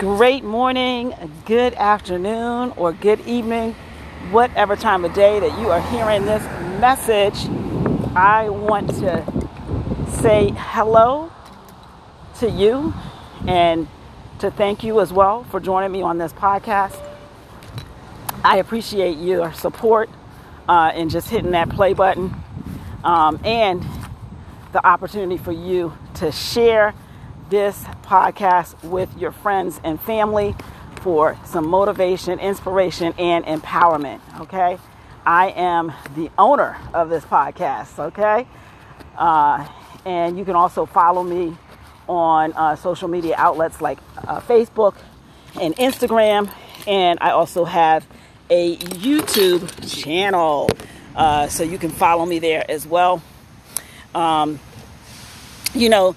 great morning, good afternoon, or good evening, whatever time of day that you are hearing this message. I want to say hello to you and to thank you as well for joining me on this podcast. I appreciate your support uh, and just hitting that play button um, and the opportunity for you to share this podcast with your friends and family for some motivation, inspiration, and empowerment. Okay. I am the owner of this podcast. Okay. Uh, and you can also follow me on uh, social media outlets like uh, Facebook and Instagram. And I also have a YouTube channel. Uh, so you can follow me there as well. Um, you know,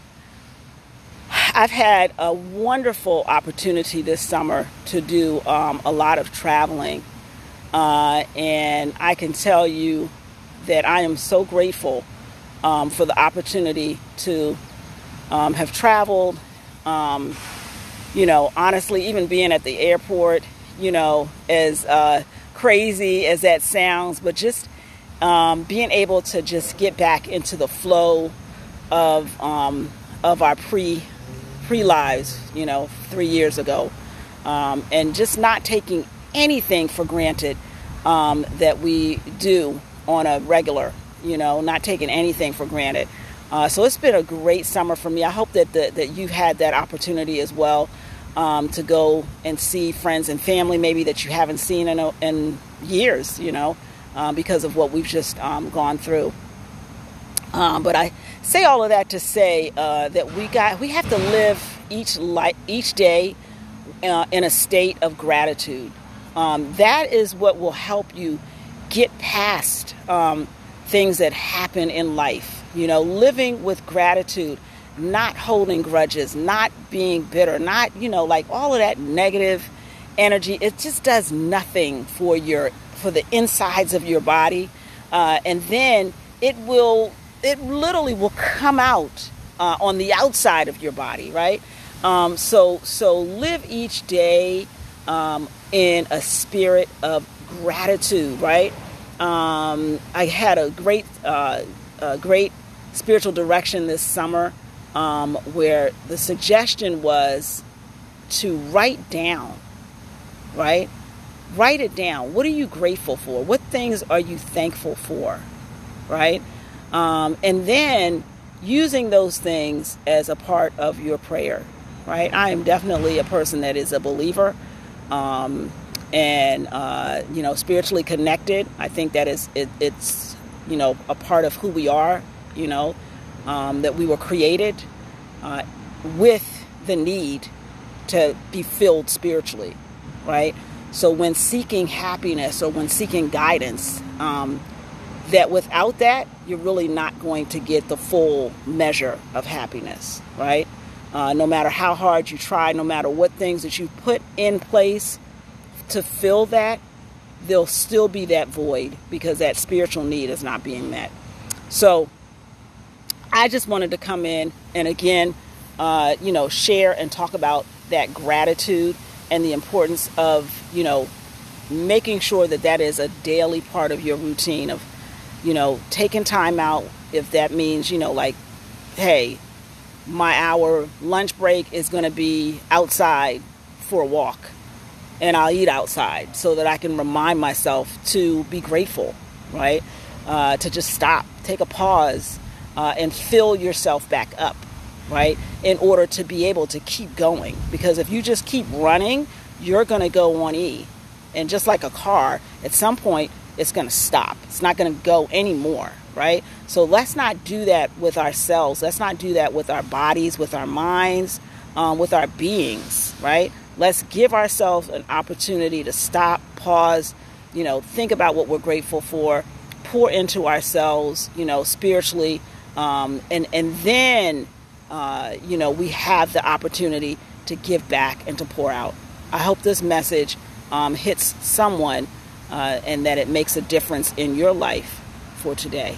I've had a wonderful opportunity this summer to do um, a lot of traveling. Uh, and I can tell you that I am so grateful um, for the opportunity to um, have traveled. Um, you know, honestly, even being at the airport, you know, as uh, crazy as that sounds, but just um, being able to just get back into the flow of um, of our pre pre lives, you know, three years ago, um, and just not taking anything for granted um, that we do on a regular, you know, not taking anything for granted. Uh, so it's been a great summer for me. I hope that the, that you've had that opportunity as well um, to go and see friends and family, maybe that you haven't seen in, in years, you know, uh, because of what we've just um, gone through. Um, but I say all of that to say uh, that we got we have to live each life each day uh, in a state of gratitude. Um, that is what will help you get past um, things that happen in life. You know, living with gratitude, not holding grudges, not being bitter, not you know like all of that negative energy. It just does nothing for your for the insides of your body, uh, and then it will it literally will come out uh, on the outside of your body, right? Um, so so live each day um, in a spirit of gratitude, right? Um, I had a great uh, a great spiritual direction this summer um, where the suggestion was to write down, right? Write it down. What are you grateful for? What things are you thankful for, right? Um, and then using those things as a part of your prayer, right? I am definitely a person that is a believer um, and, uh, you know, spiritually connected. I think that is, it, it's, you know, a part of who we are, you know, um, that we were created uh, with the need to be filled spiritually, right? So when seeking happiness or when seeking guidance, um, that without that, you're really not going to get the full measure of happiness, right? Uh, no matter how hard you try, no matter what things that you put in place to fill that, there'll still be that void because that spiritual need is not being met. So I just wanted to come in and again, uh, you know, share and talk about that gratitude and the importance of, you know, making sure that that is a daily part of your routine of you know, taking time out if that means, you know, like, hey, my hour lunch break is going to be outside for a walk and I'll eat outside so that I can remind myself to be grateful, right? Uh, to just stop, take a pause, uh, and fill yourself back up, right? In order to be able to keep going. Because if you just keep running, you're going to go on E. And just like a car, at some point, it's going to stop. It's not going to go anymore, right? So let's not do that with ourselves. Let's not do that with our bodies, with our minds, um, with our beings, right? Let's give ourselves an opportunity to stop, pause, you know, think about what we're grateful for, pour into ourselves, you know, spiritually, um, and and then, uh, you know, we have the opportunity to give back and to pour out. I hope this message um, hits someone uh, and that it makes a difference in your life for today.